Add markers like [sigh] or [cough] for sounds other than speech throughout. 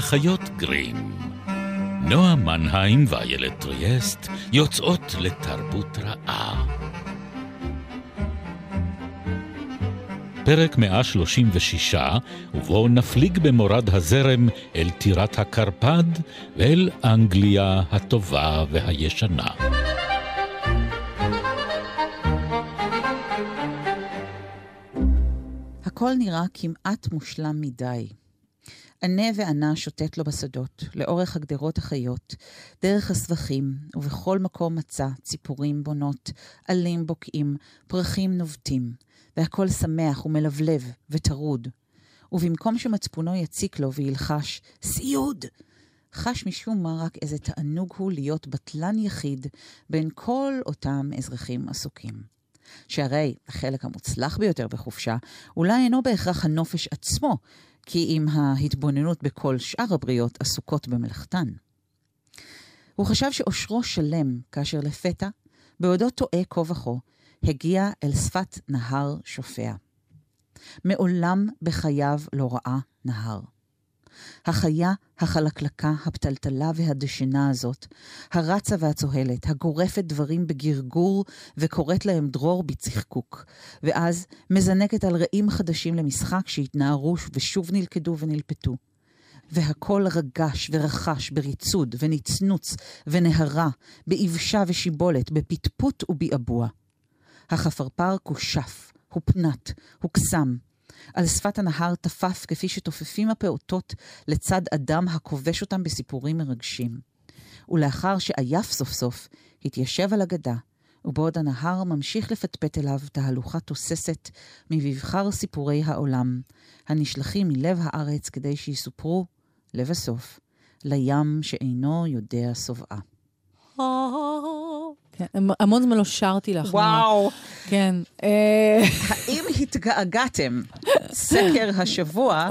האחיות גרים. נועה מנהיים ואיילת טריאסט יוצאות לתרבות רעה. פרק 136, ובו נפליג במורד הזרם אל טירת הקרפד ואל אנגליה הטובה והישנה. הכל נראה כמעט מושלם מדי. ענה וענה שוטט לו בשדות, לאורך הגדרות החיות, דרך הסבכים, ובכל מקום מצא ציפורים בונות, עלים בוקעים, פרחים נובטים, והכל שמח ומלבלב וטרוד. ובמקום שמצפונו יציק לו וילחש, סיוד! חש משום מה רק איזה תענוג הוא להיות בטלן יחיד בין כל אותם אזרחים עסוקים. שהרי החלק המוצלח ביותר בחופשה אולי אינו בהכרח הנופש עצמו, כי אם ההתבוננות בכל שאר הבריות עסוקות במלאכתן. הוא חשב שאושרו שלם, כאשר לפתע, בעודו טועה כה וכה, הגיע אל שפת נהר שופע. מעולם בחייו לא ראה נהר. החיה החלקלקה, הפתלתלה והדשנה הזאת, הרצה והצוהלת, הגורפת דברים בגרגור וקוראת להם דרור בצחקוק, ואז מזנקת על רעים חדשים למשחק שהתנערו ושוב נלכדו ונלפתו. והכל רגש ורחש בריצוד ונצנוץ ונהרה, באבשה ושיבולת, בפטפוט וביעבוע. החפרפר כושף, הופנט, הוקסם, על שפת הנהר טפף כפי שתופפים הפעוטות לצד אדם הכובש אותם בסיפורים מרגשים. ולאחר שעייף סוף סוף, התיישב על הגדה, ובעוד הנהר ממשיך לפטפט אליו תהלוכה תוססת מבבחר סיפורי העולם, הנשלחים מלב הארץ כדי שיסופרו, לבסוף, לים שאינו יודע שובעה. [laughs] כן, המון זמן לא שרתי לך. וואו. כן. אה, האם התגעגעתם? סקר השבוע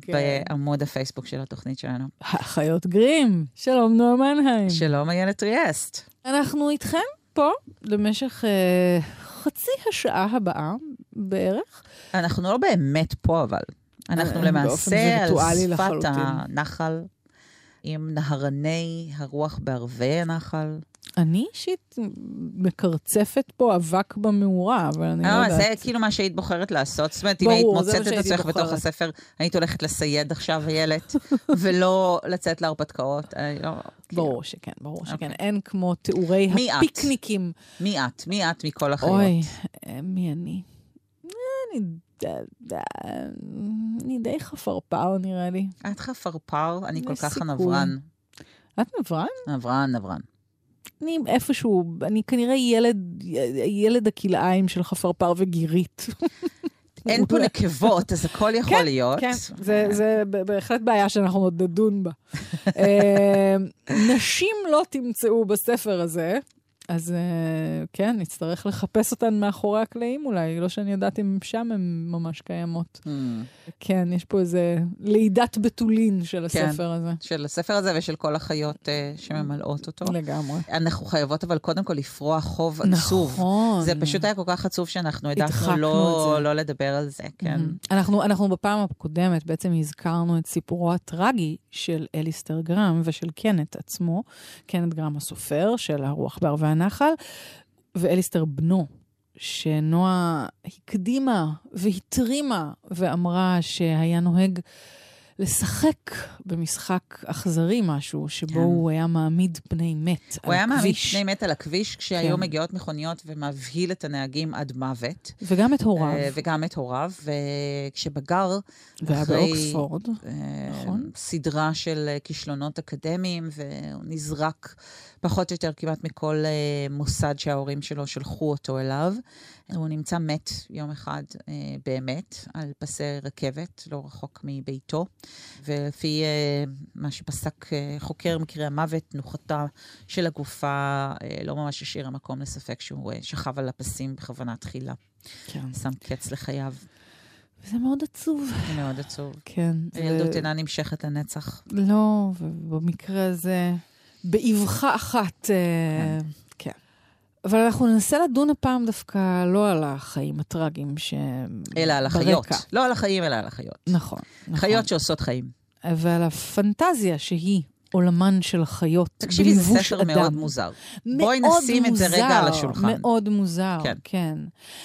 כן. בעמוד הפייסבוק של התוכנית שלנו. החיות גרים. שלום, נועה מנהיים. שלום, איילת טריאסט. אנחנו איתכם פה למשך אה, חצי השעה הבאה בערך. אנחנו לא באמת פה, אבל. אנחנו אה, למעשה על שפת. הנחל, עם נהרני הרוח בערבי הנחל. אני אישית מקרצפת פה אבק במאורה, אבל אני לא אה, יודעת. זה כאילו מה שהיית בוחרת לעשות. זאת אומרת, אם היית מוצאת את עצמך בתוך. הספר, היית הולכת לסייד עכשיו, איילת, [laughs] ולא לצאת להרפתקאות. אני לא- כאילו, ברור שכן, ברור שכן. אוקיי. אין כמו תיאורי? הפיקניקים. מי את? מי את מכל החיות? אוי, אה, מי אני? אה, אני אני די חפרפר נראה לי. את חפרפר, אני כל כך. נברן. את נברן? נברן, נברן. אני איפשהו, אני כנראה ילד, ילד הכלאיים של חפרפר וגירית. אין פה. נקבות, אז הכל יכול כן, להיות. כן, זה, זה בהחלט בעיה שאנחנו עוד נדון בה. [laughs] אה, נשים לא תמצאו בספר הזה, אז אה, כן, נצטרך לחפש אותן מאחורי הקלעים אולי, לא שאני יודעת אם שם הן ממש קיימות. Hmm. כן, יש פה איזה לידת בתולין של כן. הספר הזה. של הספר הזה ושל כל החיות אה, שממלאות אותו. לגמרי. אנחנו חייבות אבל קודם כל לפרוע חוב עצוב. נכון. זה פשוט היה כל כך עצוב שאנחנו העדפנו את לא. לא לדבר על זה, כן. מהמם. אנחנו, אנחנו בפעם הקודמת בעצם הזכרנו את סיפורו הטרגי של אליסטר גרם ושל קנט עצמו, קנט גרם הסופר של הרוח בערבי הנחל, ואליסטר בנו, שנועה הקדימה והתרימה ואמרה שהיה נוהג לשחק במשחק אכזרי משהו, שבו כן. הוא היה מעמיד פני מת הוא על היה מעמיד הכביש. פני מת על הכביש כשהיו כן. מגיעות מכוניות ומבהיל את הנהגים עד מוות. וגם את הוריו. אה, וגם את הוריו, וכשבגר, והיה אחרי, באוקספורד. אה, נכון. סדרה של אה, כישלונות אקדמיים, והוא נזרק פחות או יותר כמעט מכל מוסד שההורים שלו שלחו אותו אליו. הוא נמצא מת יום אחד אה, באמת, על פסי רכבת, לא רחוק מביתו, ולפי אה, מה שפסק אה, חוקר מקרי המוות, תנוחתה של הגופה אה, לא ממש השאירה מקום לספק שהוא אה, שכב על הפסים בכוונה תחילה. כן. שם קץ לחייו. זה מאוד עצוב. זה מאוד עצוב. כן. הילדות זה- אינה נמשכת לנצח. לא, ובמקרה הזה, באבחה אחת, אה, כן. אבל אנחנו ננסה לדון הפעם דווקא לא על החיים הטראגיים ש... אלא על החיות. ברקע. לא על החיים, אלא על החיות. נכון. נכון. חיות שעושות חיים. ועל הפנטזיה שהיא עולמן של חיות תקשיבי, זה ספר אדם. מאוד מוזר. מאוד בואי נשים את זה רגע על מוזר, השולחן. מאוד מוזר, כן. כן.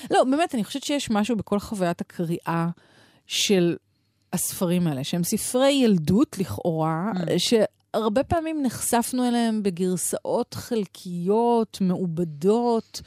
כן. לא, באמת, אני חושבת שיש משהו בכל חוויית הקריאה של הספרים האלה, שהם ספרי ילדות לכאורה, Mm. שהרבה פעמים נחשפנו אליהם בגרסאות חלקיות, מעובדות.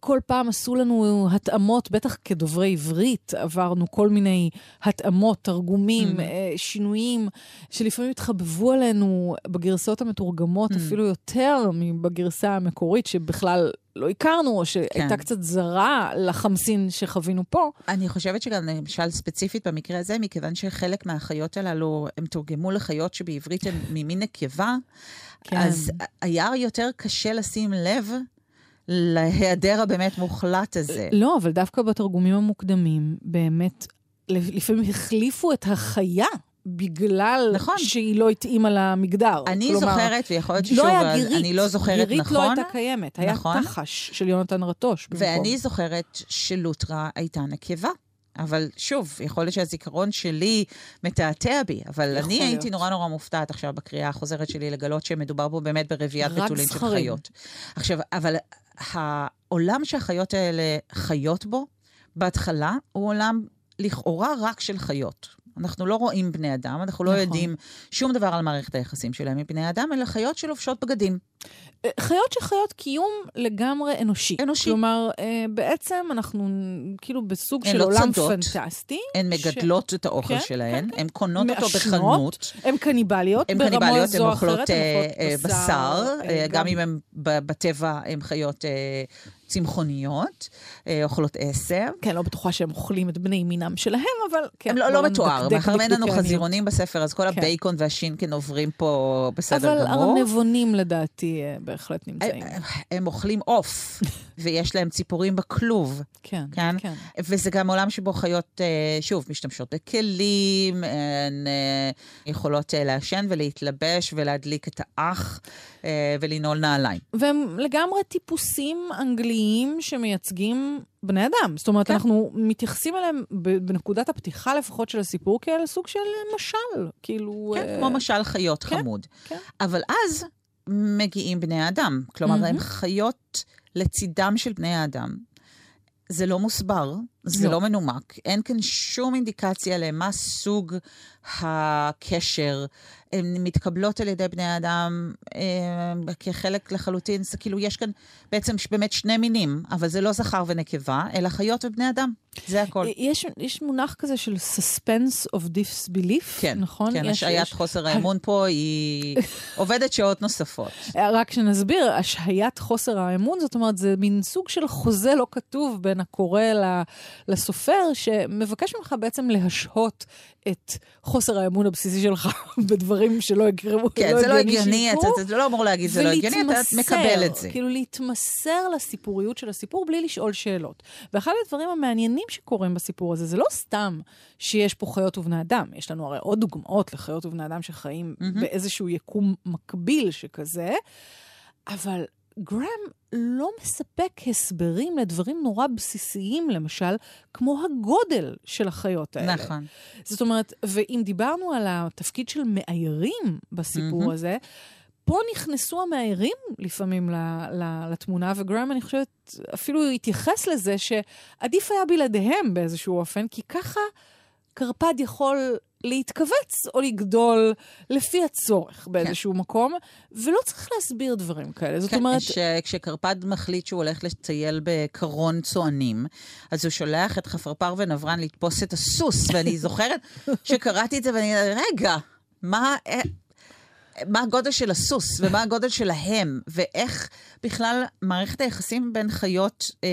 כל פעם עשו לנו התאמות, בטח כדוברי עברית, עברנו כל מיני התאמות, תרגומים, Mm. אה, שינויים, שלפעמים התחבבו עלינו בגרסאות המתורגמות Mm. אפילו יותר מבגרסה המקורית, שבכלל לא הכרנו, או שהייתה כן. קצת זרה לחמסין שחווינו פה. אני חושבת שגם למשל ספציפית במקרה הזה, מכיוון שחלק מהחיות הללו, הם תורגמו לחיות שבעברית הן [laughs] ממין נקבה, כן. אז היה יותר קשה לשים לב להיעדר הבאמת מוחלט הזה. לא, אבל דווקא בתרגומים המוקדמים, באמת, לפעמים החליפו את החיה. בגלל נכון. שהיא לא התאימה למגדר. אני כלומר, זוכרת, ויכול להיות לא ששוב, היה אבל גירית. אני לא זוכרת גירית נכון. לא הייתה קיימת, היה נכון. תחש של יונתן רטוש במקום. ואני זוכרת שלוטרה הייתה נקבה. אבל שוב, יכול להיות שהזיכרון שלי מתעתע בי, אבל אני להיות. הייתי נורא נורא מופתעת עכשיו בקריאה החוזרת שלי לגלות שמדובר פה באמת ברביית בתולים של. חיות. עכשיו, אבל העולם שהחיות האלה חיות בו, בהתחלה, הוא עולם לכאורה רק של חיות. אנחנו לא רואים בני אדם, אנחנו לא נכון. יודעים שום דבר על מערכת היחסים שלהם עם בני אדם, אלא חיות שלובשות בגדים. אה, חיות שחיות קיום לגמרי אנושי. אנושי. כלומר, אה, בעצם אנחנו כאילו בסוג של לא עולם צדות. פנטסטי. הן ש- מגדלות את האוכל כן, שלהן, כן, הן קונות אותו מעשנות, בחנות. הן קניבליות, הן קניבליות, הן או אוכלות אה, בשר, אה, אה, גם אם הן בטבע הן חיות אה, צמחוניות, אה, אוכלות עשב. כן, לא בטוחה שהם אוכלים את בני מינם שלהם, אבל כן. הם לא, לא מתואר, מאחר ואין לנו. חזירונים בספר, אז כל כן. הבייקון והשינקן עוברים פה בסדר אבל גמור. ארנבונים לדעתי אה, בהחלט נמצאים. הם- הם אוכלים עוף, [laughs] ויש להם ציפורים בכלוב. כן, כן? כן. וזה גם עולם שבו חיות, אה, שוב, משתמשות בכלים, הן אה, יכולות אה, לעשן ולהתלבש ולהדליק את האח אה, ולנעול נעליים. והם לגמרי טיפוסים אנגליים שמייצגים בני אדם. זאת אומרת, כן. אנחנו מתייחסים אליהם בנקודת הפתיחה לפחות של הסיפור כאל סוג של משל. כאילו... כן, אה, כמו משל חיות כן, חמוד. כן. אבל אז מגיעים בני האדם. כלומר, מהמם. הם חיות לצידם של בני האדם. זה לא מוסבר, זה לא. לא מנומק, אין כאן שום אינדיקציה למה סוג הקשר. הן מתקבלות על ידי בני האדם אה, כחלק לחלוטין, זה כאילו, יש כאן בעצם באמת שני מינים, אבל זה לא זכר ונקבה, אלא חיות ובני אדם. זה הכל. יש, יש מונח כזה של suspense of disbelief, כן, נכון? כן, יש- השעיית יש- חוסר האמון פה היא [laughs] עובדת שעות נוספות. רק שנסביר, השהיית חוסר האמון, זאת אומרת, זה מין סוג של חוזה לא כתוב בין הקורא ל- לסופר, שמבקש ממך בעצם להשהות את חוסר האמון הבסיסי שלך [laughs] בדברים שלא יקרו, כן, זה לא הגיוני, אתה אתה לא אמור להגיד זה לא הגיוני, אתה מקבל את זה. כאילו להתמסר לסיפוריות של הסיפור בלי לשאול שאלות. ואחד הדברים המעניינים שקורים בסיפור הזה, זה לא סתם שיש פה חיות ובני אדם, יש לנו הרי עוד דוגמאות לחיות ובני אדם שחיים מהמם. באיזשהו יקום מקביל שכזה, אבל גרם לא מספק הסברים לדברים נורא בסיסיים, למשל, כמו הגודל של החיות האלה. נכון. זאת אומרת, ואם דיברנו על התפקיד של מאיירים בסיפור מהמם. הזה, פה נכנסו המאיירים לפעמים לתמונה, וגרם, אני חושבת, אפילו התייחס לזה שעדיף היה בלעדיהם באיזשהו אופן, כי ככה קרפד יכול להתכווץ או לגדול לפי הצורך באיזשהו כן. מקום, ולא צריך להסביר דברים כאלה. זאת כן, אומרת... ש... כשקרפד מחליט שהוא הולך לטייל בקרון צוענים, אז הוא שולח את חפרפר ונברן לתפוס את הסוס, ואני זוכרת [laughs] שקראתי את זה ואני, רגע, מה... מה הגודל של הסוס, ומה הגודל שלהם, ואיך בכלל מערכת היחסים בין חיות... אה,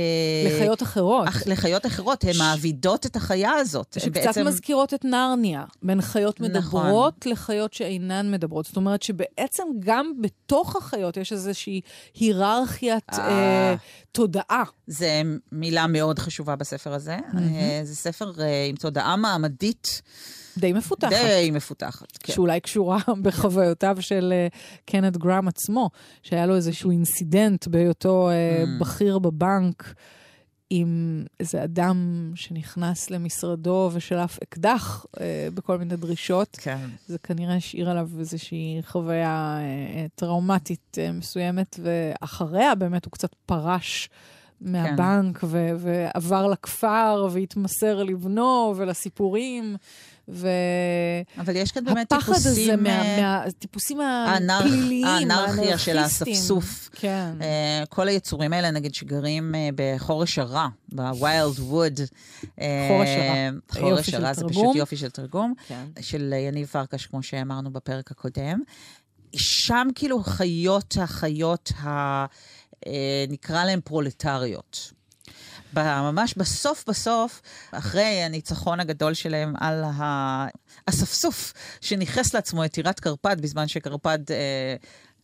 לחיות אחרות. אח, לחיות אחרות, הן מעבידות את החיה הזאת. שקצת בעצם... מזכירות את נרניה, בין חיות נכון. מדברות לחיות שאינן מדברות. זאת אומרת שבעצם גם בתוך החיות יש איזושהי היררכיית אה. אה, תודעה. זו מילה מאוד חשובה בספר הזה. אה, זה ספר אה, עם תודעה מעמדית די מפותחת. די מפותחת. כן. שאולי קשורה [laughs] בחוויותיו של אה, קנט גראם עצמו, שהיה לו איזשהו אינסידנט בהיותו אה, Mm. בכיר בבנק. עם איזה אדם שנכנס למשרדו ושלף אקדח אה, בכל מיני דרישות. כן. זה כנראה השאיר עליו איזושהי חוויה אה, טראומטית אה, מסוימת, ואחריה באמת הוא קצת פרש. מהבנק, כן. ו- ועבר לכפר, והתמסר לבנו ולסיפורים. ו... אבל יש כאן באמת טיפוסים... הפחד הזה מה, מהטיפוסים הפליליים, האנרכיה של האספסוף. כן. Uh, כל היצורים האלה, נגיד, שגרים uh, בחורש הרע, בווילד ווד. חורש הרע. חורש הרע, זה פשוט יופי של תרגום. כן. של יניב פרקש, כמו שאמרנו בפרק הקודם. שם כאילו חיות החיות ה... נקרא להן פרולטריות. ממש בסוף בסוף, אחרי הניצחון הגדול שלהם על האספסוף, שניכס לעצמו את טירת קרפד, בזמן שקרפד אה,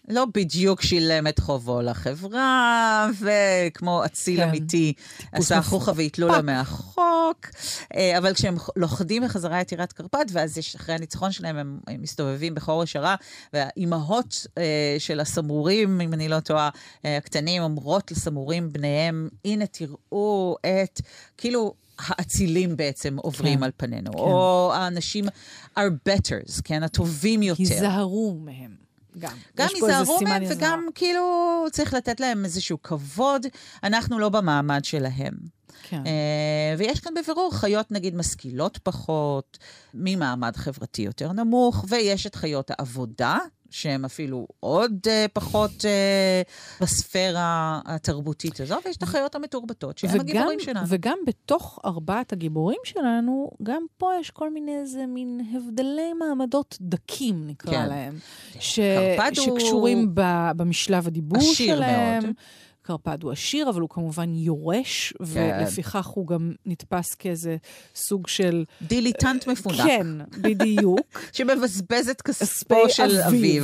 לא בדיוק שילם את חובו לחברה, וכמו אציל כן. אמיתי, עשה חוכא ואיתלו לו מהחוק. אה, אבל כשהם לוכדים בחזרה את טירת קרפד, ואז אחרי הניצחון שלהם הם, הם מסתובבים בחורש הרע, והאימהות אה, של הסמורים, אם אני לא טועה, אה, הקטנים, אומרות לסמורים בניהם, הנה תראו את, כאילו... האצילים בעצם עוברים כן, על פנינו, כן. או האנשים are betters, כן, הטובים יותר. היזהרו מהם. גם. גם ייזהרו מהם, וגם כאילו צריך לתת להם איזשהו כבוד. אנחנו לא במעמד שלהם. כן. Uh, ויש כאן בבירור חיות, נגיד, משכילות פחות, ממעמד חברתי יותר נמוך, ויש את חיות העבודה, שהם אפילו עוד uh, פחות uh, בספירה התרבותית הזו, ויש את החיות המתורבתות, שהם וגם, הגיבורים שלנו. וגם בתוך ארבעת הגיבורים שלנו, גם פה יש כל מיני איזה מין הבדלי מעמדות דקים, נקרא כן. להם. ש... שקשורים ב... במשלב הדיבור שלהם. מאוד. קרפד הוא עשיר, אבל הוא כמובן יורש, כן. ולפיכך הוא גם נתפס כאיזה סוג של... דיליטנט מפונק. כן, בדיוק. [laughs] שמבזבז את כספו של אביו.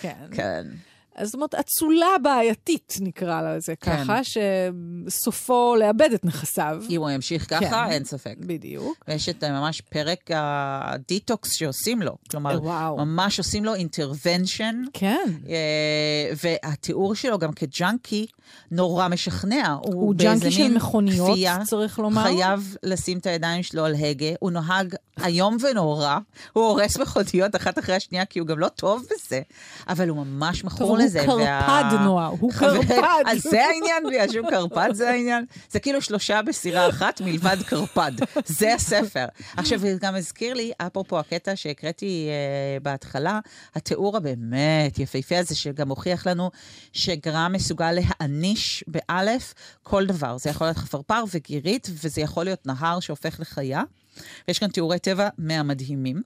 כן. כן. אז זאת אומרת, אצולה בעייתית, נקרא לזה כן. ככה, שסופו לאבד את נכסיו. אם הוא ימשיך ככה, כן, אין ספק. בדיוק. ויש את ממש פרק הדיטוקס שעושים לו. כלומר, וואו. ממש עושים לו intervention. כן. אה, והתיאור שלו גם כג'אנקי נורא משכנע. הוא, הוא ג'אנקי של מכוניות, כפייה, צריך לומר. חייב לשים את הידיים שלו על הגה. הוא נוהג איום ונורא. הוא הורס מכוניות אחת אחרי השנייה, כי הוא גם לא טוב בזה. אבל הוא ממש מכור לזה. הוא קרפד, וה... נועה, הוא [laughs] קרפד. אז זה העניין, בגלל שהוא קרפד זה העניין. זה כאילו שלושה בסירה אחת מלבד קרפד. זה הספר. עכשיו, זה גם הזכיר לי, אפרופו הקטע שהקראתי uh, בהתחלה, התיאור הבאמת יפהפה הזה, שגם הוכיח לנו שגרם מסוגל להעניש באלף כל דבר. זה יכול להיות חפרפר וגירית, וזה יכול להיות נהר שהופך לחיה. ויש כאן תיאורי טבע מהמדהימים.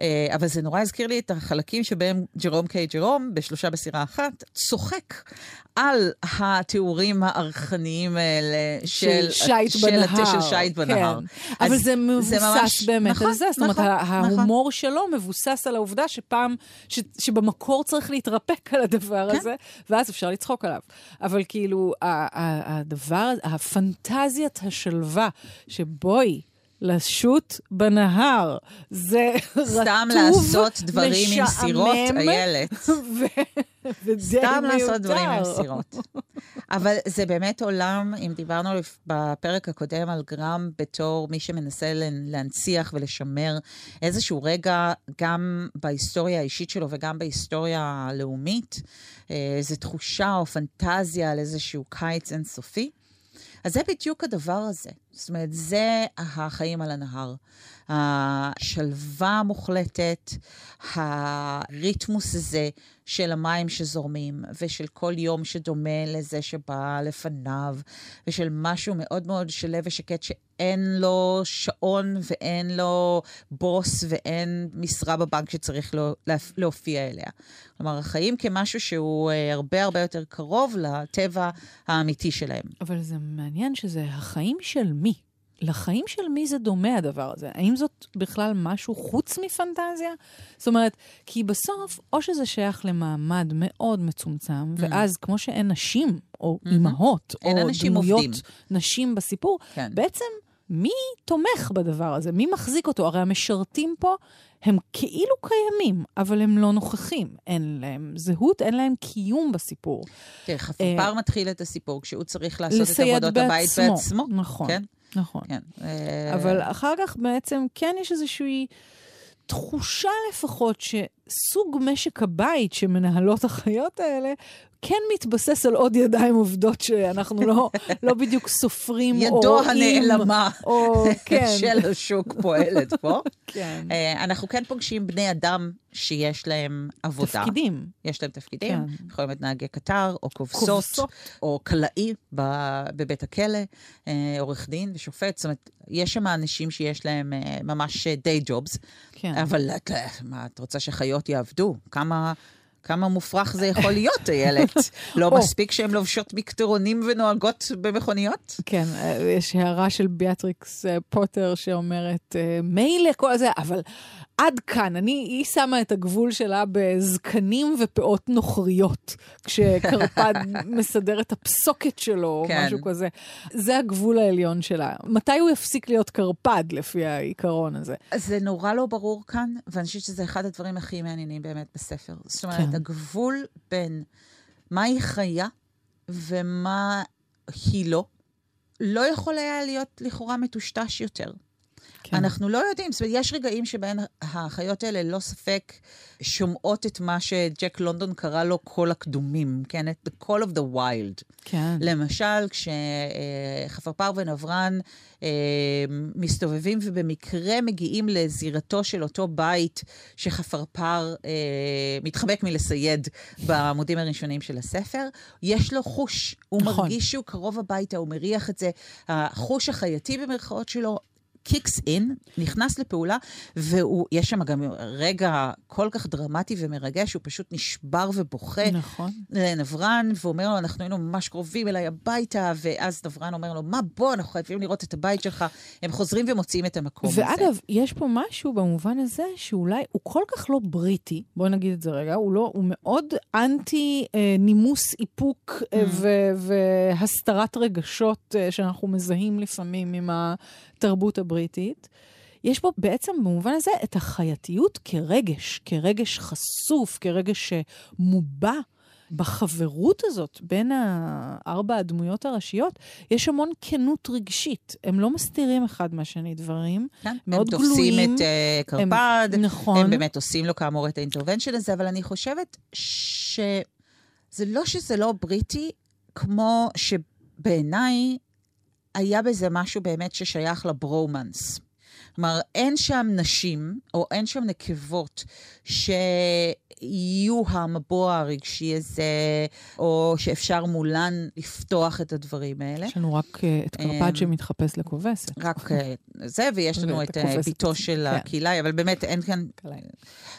אה, אבל זה נורא הזכיר לי את החלקים שבהם ג'רום קיי ג'רום, בשלושה בסירה אחת, צוחק על התיאורים הארכניים האלה של, שייט של, בנהר. של שייט בנהר. כן. אבל זה מבוסס זה ממש, באמת נכון, על זה. זאת אומרת, נכון, ההומור נכון. שלו מבוסס על העובדה שפעם, ש, שבמקור צריך להתרפק על הדבר כן. הזה, ואז אפשר לצחוק עליו. אבל כאילו, הדבר, הפנטזיית השלווה, שבואי, לשוט בנהר. זה רטוב, משעמם. סתם לעשות דברים עם סירות, איילת. [laughs] סתם לעשות דברים עם סירות. אבל זה באמת עולם, אם דיברנו בפרק הקודם על גרם בתור מי שמנסה להנציח ולשמר איזשהו רגע, גם בהיסטוריה האישית שלו וגם בהיסטוריה הלאומית, איזו אה, תחושה או פנטזיה על איזשהו קיץ אינסופי. אז זה בדיוק הדבר הזה. זאת אומרת, זה החיים על הנהר. השלווה המוחלטת, הריתמוס הזה של המים שזורמים, ושל כל יום שדומה לזה שבא לפניו, ושל משהו מאוד מאוד שלו ושקט שאין לו שעון ואין לו בוס ואין משרה בבנק שצריך לו, להופיע אליה. כלומר, החיים כמשהו שהוא אה, הרבה הרבה יותר קרוב לטבע האמיתי שלהם. אבל זה מעניין שזה החיים של מי? לחיים של מי זה דומה הדבר הזה? האם זאת בכלל משהו חוץ מפנטזיה? זאת אומרת, כי בסוף, או שזה שייך למעמד מאוד מצומצם, mm. ואז כמו שאין נשים, או mm-hmm. אימהות, או דמויות עובדים. נשים בסיפור, כן. בעצם מי תומך בדבר הזה? מי מחזיק אותו? הרי המשרתים פה הם כאילו קיימים, אבל הם לא נוכחים. אין להם זהות, אין להם קיום בסיפור. תראה, חפרפר מתחיל את הסיפור כשהוא צריך לעשות את עבודות הבית בעצמו. נכון. כן? נכון. כן. אבל אחר כך בעצם כן יש איזושהי תחושה לפחות שסוג משק הבית שמנהלות [laughs] החיות האלה כן מתבסס על עוד ידיים עובדות שאנחנו לא, לא בדיוק סופרים או רואים. ידו הנעלמה או, כן. של השוק פועלת פה. כן. Uh, אנחנו כן פוגשים בני אדם שיש להם עבודה. תפקידים. יש להם תפקידים. כן. יכולים להיות נהגי קטר, או כובסות, כובסות. או כלאי ב- בבית הכלא, uh, עורך דין ושופט. זאת אומרת, יש שם אנשים שיש להם uh, ממש day jobs, כן. אבל את, מה, את רוצה שחיות יעבדו? כמה... כמה מופרך זה יכול להיות, איילת? [laughs] לא. מספיק שהן לובשות מקטרונים ונוהגות במכוניות? כן, אה, יש הערה של ביאטריקס אה, פוטר שאומרת, אה, מילא כל זה, אבל עד כאן, אני, היא שמה את הגבול שלה בזקנים ופאות נוכריות, כשקרפד [laughs] מסדר את הפסוקת שלו, או כן. משהו כזה. זה הגבול העליון שלה. מתי הוא יפסיק להיות קרפד, לפי העיקרון הזה? זה נורא לא ברור כאן, ואני חושבת שזה אחד הדברים הכי מעניינים באמת בספר. זאת אומרת, כן. הגבול בין מהי חיה ומה היא לא, לא יכול היה להיות לכאורה מטושטש יותר. כן. אנחנו לא יודעים, זאת אומרת, יש רגעים שבהם החיות האלה ללא ספק שומעות את מה שג'ק לונדון קרא לו קול הקדומים, כן? את the call of the wild. כן. למשל, כשחפרפר ונברן אה, מסתובבים ובמקרה מגיעים לזירתו של אותו בית שחפרפר אה, מתחמק מלסייד בעמודים הראשונים של הספר, יש לו חוש. הוא נכון. מרגיש שהוא קרוב הביתה, הוא מריח את זה. החוש החייתי במרכאות שלו קיקס אין, נכנס לפעולה, ויש שם גם רגע כל כך דרמטי ומרגש, הוא פשוט נשבר ובוכה נכון. לנברן, ואומר לו, אנחנו היינו ממש קרובים אליי הביתה, ואז נברן אומר לו, מה בוא, אנחנו חייבים לראות את הבית שלך. הם חוזרים ומוצאים את המקום הזה. ואגב, יש פה משהו במובן הזה שאולי הוא כל כך לא בריטי, בואי נגיד את זה רגע, הוא, לא, הוא מאוד אנטי אה, נימוס איפוק אה, Mm. ו- והסתרת רגשות אה, שאנחנו מזהים לפעמים עם התרבות הבריטית. יש פה בעצם במובן הזה את החייתיות כרגש, כרגש חשוף, כרגש שמובע. בחברות הזאת בין ארבע הדמויות הראשיות, יש המון כנות רגשית. הם לא מסתירים אחד מהשני דברים, כן, מאוד הם תופסים גלויים. את uh, קרפד, הם, נכון. הם באמת עושים לו כאמור את האינטרוונשן הזה, אבל אני חושבת שזה לא שזה לא בריטי, כמו שבעיניי היה בזה משהו באמת ששייך לברומנס. כלומר, אין שם נשים, או אין שם נקבות, שיהיו המבוע הרגשי הזה, או שאפשר מולן לפתוח את הדברים האלה. יש לנו רק אה, את קרפד שמתחפש לכובסת. רק אה, זה, ויש לנו את אה, ביתו. של כן. הקהילה, אבל באמת אין כאן...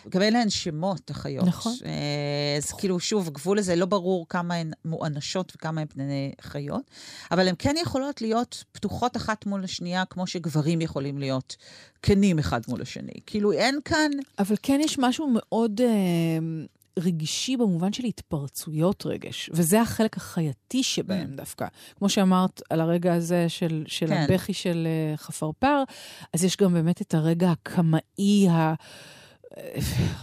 גם אין להן שמות, החיות. נכון. אז כאילו, שוב, הגבול הזה לא ברור כמה הן מואנשות וכמה הן פני חיות, אבל הן כן יכולות להיות פתוחות אחת מול השנייה, כמו שגברים יכולים להיות כנים אחד מול השני. כאילו, אין כאן... אבל כן יש משהו מאוד אה, רגשי במובן של התפרצויות רגש, וזה החלק החייתי שבהם דווקא. כמו שאמרת על הרגע הזה של, של כן. הבכי של אה, חפרפר, אז יש גם באמת את הרגע הקמאי, ה...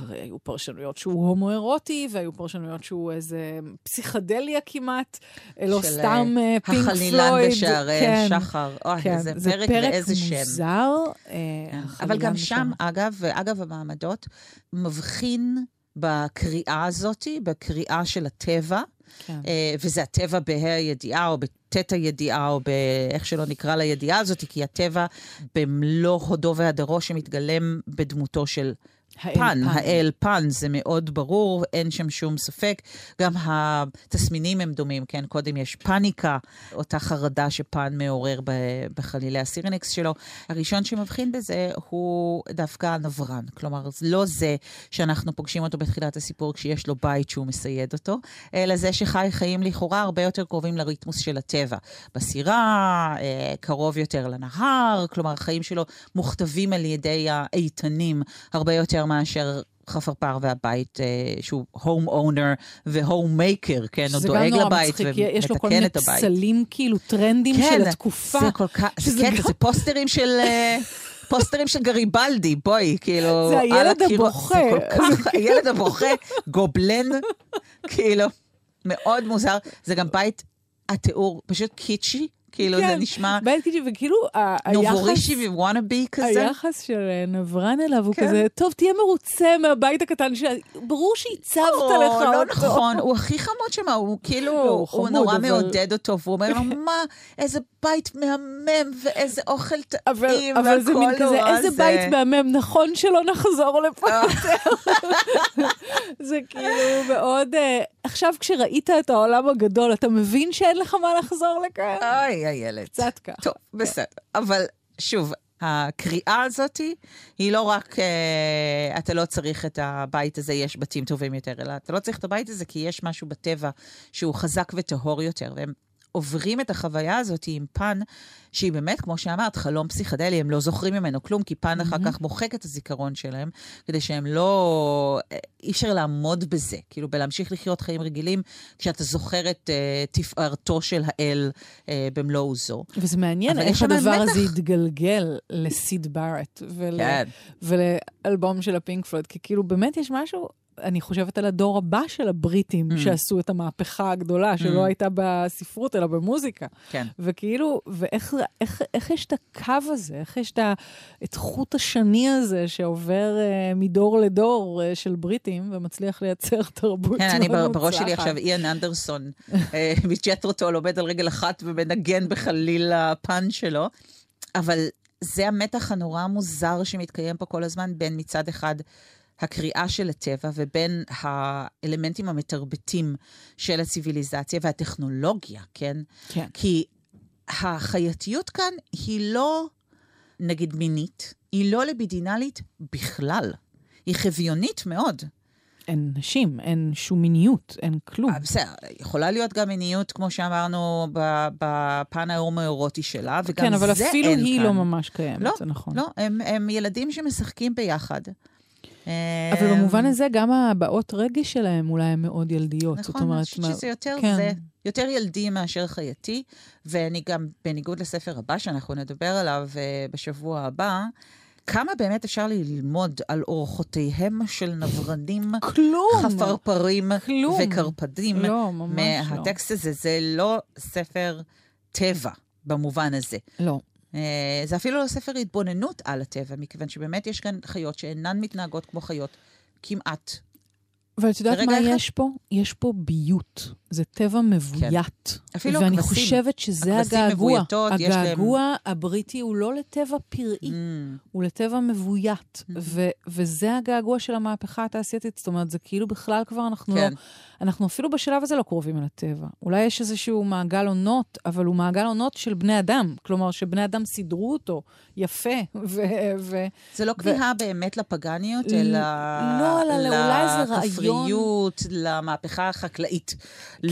היו פרשנויות שהוא הומואירוטי, והיו פרשנויות שהוא איזה פסיכדליה כמעט, אה, לא של, סתם פינק פלויד. החלילן בשערי כן, שחר. אוי, כן, איזה זה פרק פרק ואיזה שם. מוזר. אה, כן. אבל גם שם, אגב, ואגב המעמדות, מבחין בקריאה הזאת, בקריאה של הטבע, כן. אה, וזה הטבע בה"א הידיעה, או בט' הידיעה, או באיך שלא נקרא לידיעה הזאת, כי הטבע במלוא הודו והדרו שמתגלם בדמותו של האל פן, פן. האל פן, זה מאוד ברור, אין שם שום ספק. גם התסמינים הם דומים, כן? קודם יש פאניקה, אותה חרדה שפן מעורר בחלילי הסירניקס שלו. הראשון שמבחין בזה הוא דווקא הנברן. כלומר, לא זה שאנחנו פוגשים אותו בתחילת הסיפור כשיש לו בית שהוא מסייד אותו, אלא זה שחי חיים לכאורה הרבה יותר קרובים לריתמוס של הטבע. בסירה, אה, קרוב יותר לנהר, כלומר, החיים שלו מוכתבים על ידי האיתנים הרבה יותר מאשר החפרפר והבית, אה, שהוא הום אונר והום מייקר, כן, הוא דואג לבית מצחיק, כי יש לו כל ומתקן מיני את הבית. פסלים, כאילו, טרנדים כן, של התקופה. זה כל כך, שזה כן, גם- זה פוסטרים של... אה, פוסטרים של גריבלדי, בואי, כאילו... [laughs] זה על הילד הקירות. הבוכה. זה כל כך, הילד הבוכה, גובלן, כאילו, מאוד מוזר. זה גם בית, התיאור פשוט קיצ'י, כאילו זה כן, נשמע בית כאילו, וכאילו, ה- היחס... נובורישי וואנאבי כזה. היחס של אה, נברן אליו הוא כן. כזה, טוב, תהיה מרוצה מהבית הקטן, ברור שהצבת או, לך לא. נכון, הוא הכי חמוד שם, הוא כאילו, לא, הוא נורא מעודד אותו, והוא אומר לו, מה, איזה בית מהמם, ואיזה אוכל טעים, אבל זה מין כזה, נורא איזה זה." בית מהמם, נכון שלא נחזור לפה. יותר. [laughs] זה כאילו מאוד... אה, עכשיו כשראית את העולם הגדול, אתה מבין שאין לך מה לחזור לכאן? אוי, הילד. קצת ככה. טוב, בסדר. אבל שוב, הקריאה הזאת היא לא רק, אה, אתה לא צריך את הבית הזה, יש בתים טובים יותר, אלא אתה לא צריך את הבית הזה כי יש משהו בטבע שהוא חזק וטהור יותר, והם עוברים את החוויה הזאת עם פן שהיא באמת, כמו שאמרת, חלום פסיכדלי, הם לא זוכרים ממנו כלום, כי פן אחר כך מוחק את הזיכרון שלהם, כדי שהם לא... אה, אי אפשר לעמוד בזה, כאילו, בלהמשיך לחיות חיים רגילים, כשאתה זוכר את אה, תפארתו של האל אה, במלוא עוזו. וזה מעניין איך הדבר מתח. הזה התגלגל לסיד בארט ול... כן. ולאלבום של הפינק פלויד, כי כאילו באמת יש משהו, אני חושבת על הדור הבא של הבריטים Mm. שעשו את המהפכה הגדולה, שלא Mm. הייתה בספרות אלא במוזיקה. כן. וכאילו, ואיך איך, איך יש את הקו הזה, איך יש את, ה, את חוט השני הזה שעובר uh, מדור לדור uh, של בריטים ומצליח לייצר תרבות כן, אני בראש שלי. עכשיו איאן אנדרסון אה, [laughs] מג'טרוטול עומד על רגל אחת ומנגן בחליל הפאנץ' שלו, אבל זה המתח הנורא המוזר שמתקיים פה כל הזמן בין מצד אחד הקריאה של הטבע ובין האלמנטים המתרבטים של הציוויליזציה והטכנולוגיה, כן? כן. כי החייתיות כאן היא לא, נגיד, מינית, היא לא ליבידינלית בכלל. היא חביונית מאוד. אין נשים, אין שום מיניות, אין כלום. אה, בסדר, יכולה להיות גם מיניות, כמו שאמרנו, בפן ההומואירוטי שלה, וגם כן, אבל זה אפילו אין היא כאן. לא ממש קיימת, לא, זה נכון. לא, הם, הם ילדים שמשחקים ביחד. אבל אמ, במובן הזה, גם הבעות רגש שלהם אולי הן מאוד ילדיות. נכון, אני חושבת מה- שזה יותר כן. זה, יותר ילדי מאשר חייתי, ואני גם, בניגוד לספר הבא שאנחנו נדבר עליו uh, בשבוע הבא, כמה באמת אפשר ללמוד על אורחותיהם של נברנים, כלום. חפרפרים כלום. וקרפדים. לא, ממש לא. מהטקסט הזה, זה לא ספר טבע במובן הזה. לא. אה, זה אפילו לא ספר התבוננות על הטבע, מכיוון שבאמת יש כאן חיות שאינן מתנהגות כמו חיות כמעט. ואת יודעת ברגע מה אחד- יש פה? יש פה ביות. זה טבע מבוית. אפילו ואני הכבשים. חושבת שזה הגעגוע. מבויתות, יש להם- הגעגוע הבריטי הוא לא לטבע פראי, Mm, הוא לטבע מבוית. Mm-hmm. ו- וזה הגעגוע של המהפכה התעשייתית. זאת אומרת, זה כאילו בכלל כבר אנחנו כן. לא... אנחנו אפילו בשלב הזה לא קרובים אל הטבע. אולי יש איזשהו מעגל עונות, אבל הוא מעגל עונות של בני אדם. כלומר, שבני אדם סידרו אותו יפה, ו... ו- זה לא כמיהה באמת לפגניות, ל- אלא לא, אלא אולי זה רעיון- לכפריות, למהפכה החקלאית.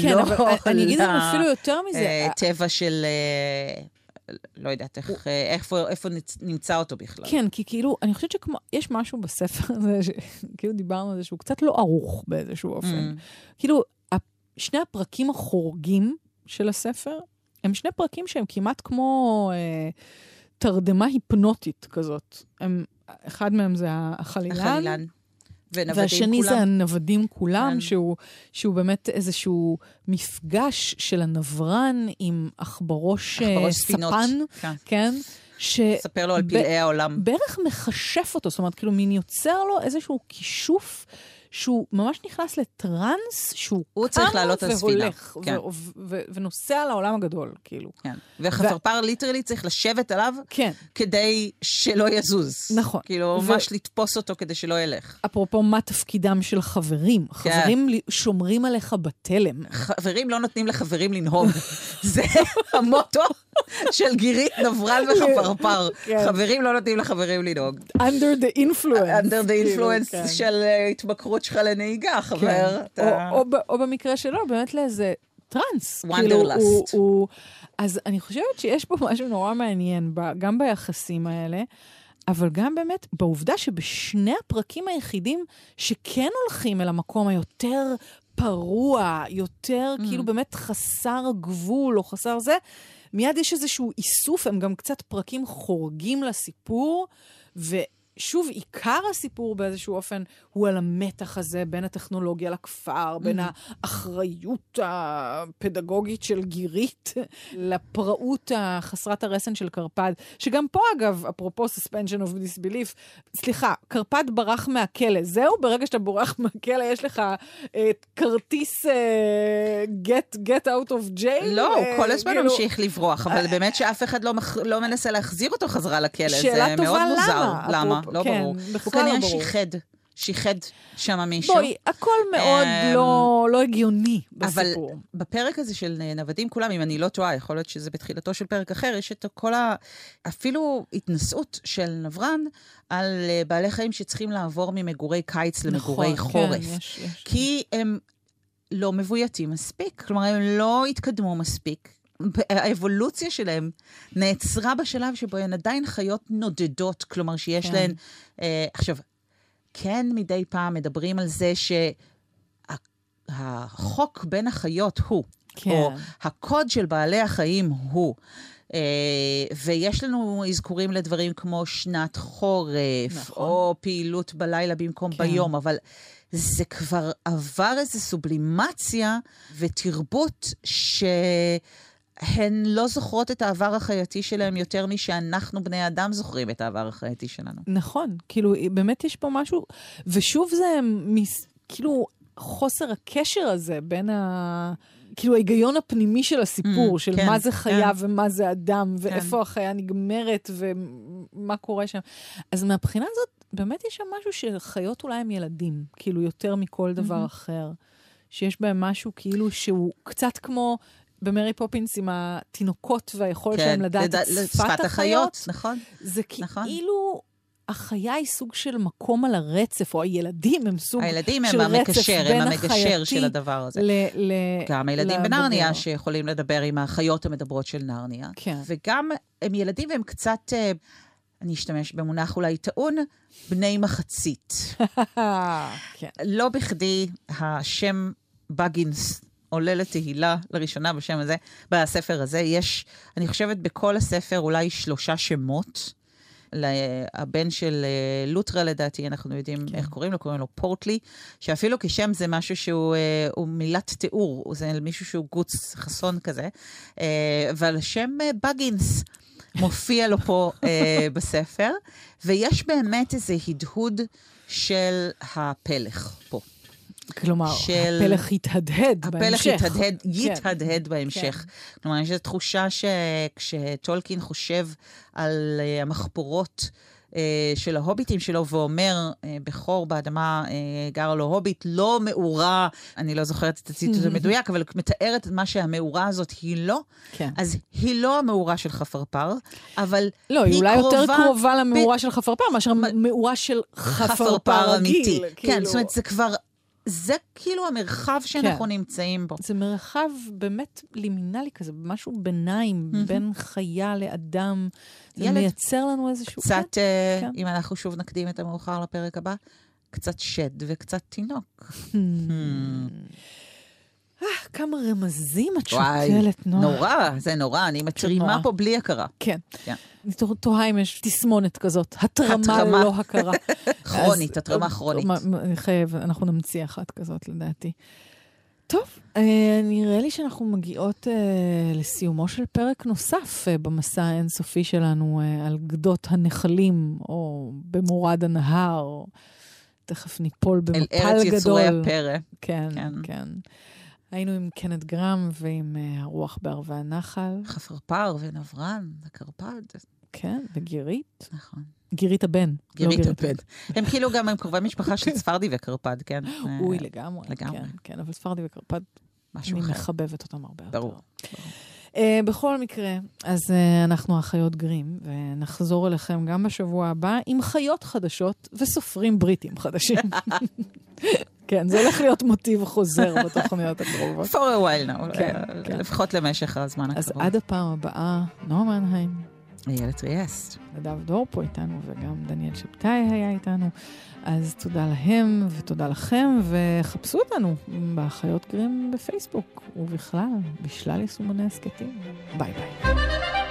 כן, לא אבל אני אגיד ל- אפילו יותר מזה. אה, טבע של... לא יודעת איך, אה, איפה, איפה נצ- נמצא אותו בכלל. כן, כי כאילו, אני חושבת שכמו, יש משהו בספר [laughs] הזה, שכאילו דיברנו על זה, שהוא קצת לא ערוך באיזשהו אופן. Mm. כאילו, שני הפרקים החורגים של הספר, הם שני פרקים שהם כמעט כמו אה, תרדמה היפנוטית כזאת. הם, אחד מהם זה החלילן, החלילן. ונוודים והשני כולם. זה הנוודים כולם, כן. שהוא, שהוא באמת איזשהו מפגש של הנברן עם עכברוש. ספן, כן. כן? ש... ספר לו על ב- פלאי העולם. בערך מכשף אותו, זאת אומרת, כאילו מין יוצר לו איזשהו כישוף שהוא ממש נכנס לטראנס, שהוא הוא צריך קם לעלות על ספינה, והולך, כן. ו- ו- ו- ונוסע לעולם הגדול, כאילו. כן. וחפרפר ליטרלי צריך לשבת עליו כן. כדי שלא יזוז. נכון. כאילו, ו- ממש לתפוס אותו כדי שלא ילך. אפרופו, מה תפקידם של חברים? כן. חברים שומרים עליך בתלם. חברים לא נותנים לחברים לנהוג. [laughs] זה המוטו של גירית, נברן וחפרפר. [laughs] כן. חברים לא נותנים לחברים לנהוג. under the influence. under the כאילו, influence כן. של אה, התמכרות שלך לנהיגה, חבר. כן. אתה- או, או, ב- או במקרה שלו, באמת לאיזה טראנס. Wanderlust. כאילו, הוא, הוא... אז אני חושבת שיש פה משהו נורא מעניין, גם ביחסים האלה. אבל גם באמת בעובדה שבשני הפרקים היחידים שכן הולכים אל המקום היותר פרוע, יותר mm. כאילו באמת חסר גבול או חסר זה, מיד יש איזשהו איסוף, הם גם קצת פרקים חורגים לסיפור, ו... שוב, עיקר הסיפור באיזשהו אופן הוא על המתח הזה בין הטכנולוגיה לכפר, בין mm-hmm. האחריות הפדגוגית של גירית לפראות החסרת הרסן של קרפד, שגם פה, אגב, אפרופו suspension of disbelief, סליחה, קרפד ברח מהכלא. זהו, ברגע שאתה בורח מהכלא, יש לך אה, כרטיס אה, get, get out of jail? לא, הוא כל הזמן כאילו... ממשיך לברוח, אבל באמת שאף אחד לא, מח... לא מנסה להחזיר אותו חזרה לכלא. שאלה טובה, למה? לא כן, ברור. הוא כנראה לא שיחד. שיחד שם מישהו. בואי, הכל מאוד אמ, לא, לא הגיוני בסיפור. אבל בפרק הזה של נוודים כולם, אם אני לא טועה, יכול להיות שזה בתחילתו של פרק אחר, יש את כל ה... אפילו התנסות של נברן על אה, בעלי חיים שצריכים לעבור ממגורי קיץ למגורי נכון, חורף. כן, יש, יש. כי הם לא מבויתים מספיק, כלומר, הם לא התקדמו מספיק. האבולוציה שלהם נעצרה בשלב שבו הן עדיין חיות נודדות, כלומר שיש כן. להן... אה, עכשיו, כן מדי פעם מדברים על זה שהחוק בין החיות הוא, כן. או הקוד של בעלי החיים הוא. Uh, ויש לנו אזכורים לדברים כמו שנת חורף, נכון. או פעילות בלילה במקום כן. ביום, אבל זה כבר עבר איזו סובלימציה ותרבות ש... הן לא זוכרות את העבר החייתי שלהם יותר משאנחנו, בני אדם, זוכרים את העבר החייתי שלנו. נכון, כאילו, באמת יש פה משהו, ושוב זה מס, כאילו חוסר הקשר הזה בין ה... כאילו ההיגיון הפנימי של הסיפור, mm, של כן, מה זה חיה כן. ומה זה אדם, כן. ואיפה כן. החיה נגמרת ומה קורה שם. אז מהבחינה הזאת, באמת יש שם משהו שחיות אולי הם ילדים, כאילו יותר מכל דבר mm-hmm. אחר. שיש בהם משהו כאילו שהוא קצת כמו במרי פופינס עם התינוקות והיכולת כן, שלהם לדעת לד... את שפת, שפת החיות. החיות. נכון. זה נכון. כאילו... החיה היא סוג של מקום על הרצף, או הילדים הם סוג הילדים של הם רצף המקשר, בין החייתי... הם המקשר של הדבר הזה. ל, ל, גם הילדים לדבר. בנרניה שיכולים לדבר עם החיות המדברות של נרניה. כן. וגם הם ילדים והם קצת, אה, אני אשתמש במונח אולי טעון, בני מחצית. [laughs] כן. לא בכדי השם בגינס עולה לתהילה לראשונה בשם הזה, בספר הזה. יש, אני חושבת, בכל הספר אולי שלושה שמות. הבן של אה, לוטרה, לדעתי, אנחנו יודעים כן. איך קוראים לו, קוראים לו פורטלי, שאפילו כשם זה משהו שהוא אה, מילת תיאור, זה מישהו שהוא גוץ חסון כזה, אה, אבל השם בגינס מופיע לו פה [laughs] בספר, ויש באמת איזה הדהוד של הפלך פה. כלומר, של... הפלך יתהדהד בהמשך. הפלך יתהדהד, כן. יתהדהד בהמשך. כן. כלומר, יש איזו תחושה שכשטולקין חושב על uh, המחפורות uh, של ההוביטים שלו ואומר, uh, בכור באדמה uh, גר לו הוביט, לא מאורה, אני לא זוכרת את הציטוט המדויק, [laughs] אבל מתארת את מה שהמאורה הזאת היא לא, כן. אז היא לא המאורה של חפרפר, אבל לא, היא, היא אולי קרובה... יותר קרובה למאורה ב... של חפרפר מאשר מאורה של חפרפר, חפרפר אמיתי. כאילו... כן, זאת אומרת, זה כבר... זה כאילו המרחב שאנחנו כן. נמצאים בו. זה מרחב באמת לימינלי כזה, משהו ביניים, mm-hmm. בין חיה לאדם. זה ילד, מייצר לנו איזשהו... קצת, כן. uh, כן. אם אנחנו שוב נקדים את המאוחר לפרק הבא, קצת שד וקצת תינוק. [laughs] אה, כמה רמזים את שוקלת, נועה. נורא, זה נורא, אני מתרימה פה בלי הכרה. כן. כן. אני תוהה אם יש תסמונת כזאת, התרמה ללא הכרה. [laughs] כרונית, התרמה כרונית. חייב, אנחנו נמציא אחת כזאת לדעתי. טוב, אה, נראה לי שאנחנו מגיעות אה, לסיומו של פרק נוסף במסע האינסופי שלנו על גדות הנחלים, או במורד הנהר, או תכף ניפול במפל גדול. אל ארץ יצורי הפרא. כן, כן. כן. היינו עם קנט גרם ועם uh, הרוח בערבי הנחל. חפרפר ונברן וקרפד. כן, וגירית. נכון. גירית הבן. לא גירית לא הבן. הם כאילו גם, הם קרובי משפחה של [laughs] ספרדי וקרפד, כן? אוי, לגמרי. לגמרי. כן, כן, אבל ספרדי וקרפד, משהו אחר. אני מחבבת אותם הרבה יותר. ברור. Uh, בכל מקרה, אז uh, אנחנו החיות גרים, ונחזור אליכם גם בשבוע הבא עם חיות חדשות וסופרים בריטים חדשים. [laughs] כן, זה הולך להיות מוטיב חוזר [laughs] בתוכניות הקרובות. for a while now, כן, כן. לפחות למשך הזמן הקרוב. אז עד הפעם הבאה, נועה מנהיים. איילת ריאסט. נדב דור פה איתנו, וגם דניאל שבתאי היה איתנו. אז תודה להם ותודה לכם, וחפשו אותנו בחיות גרים בפייסבוק, ובכלל, בשלל יישומוני הסכתים. ביי ביי.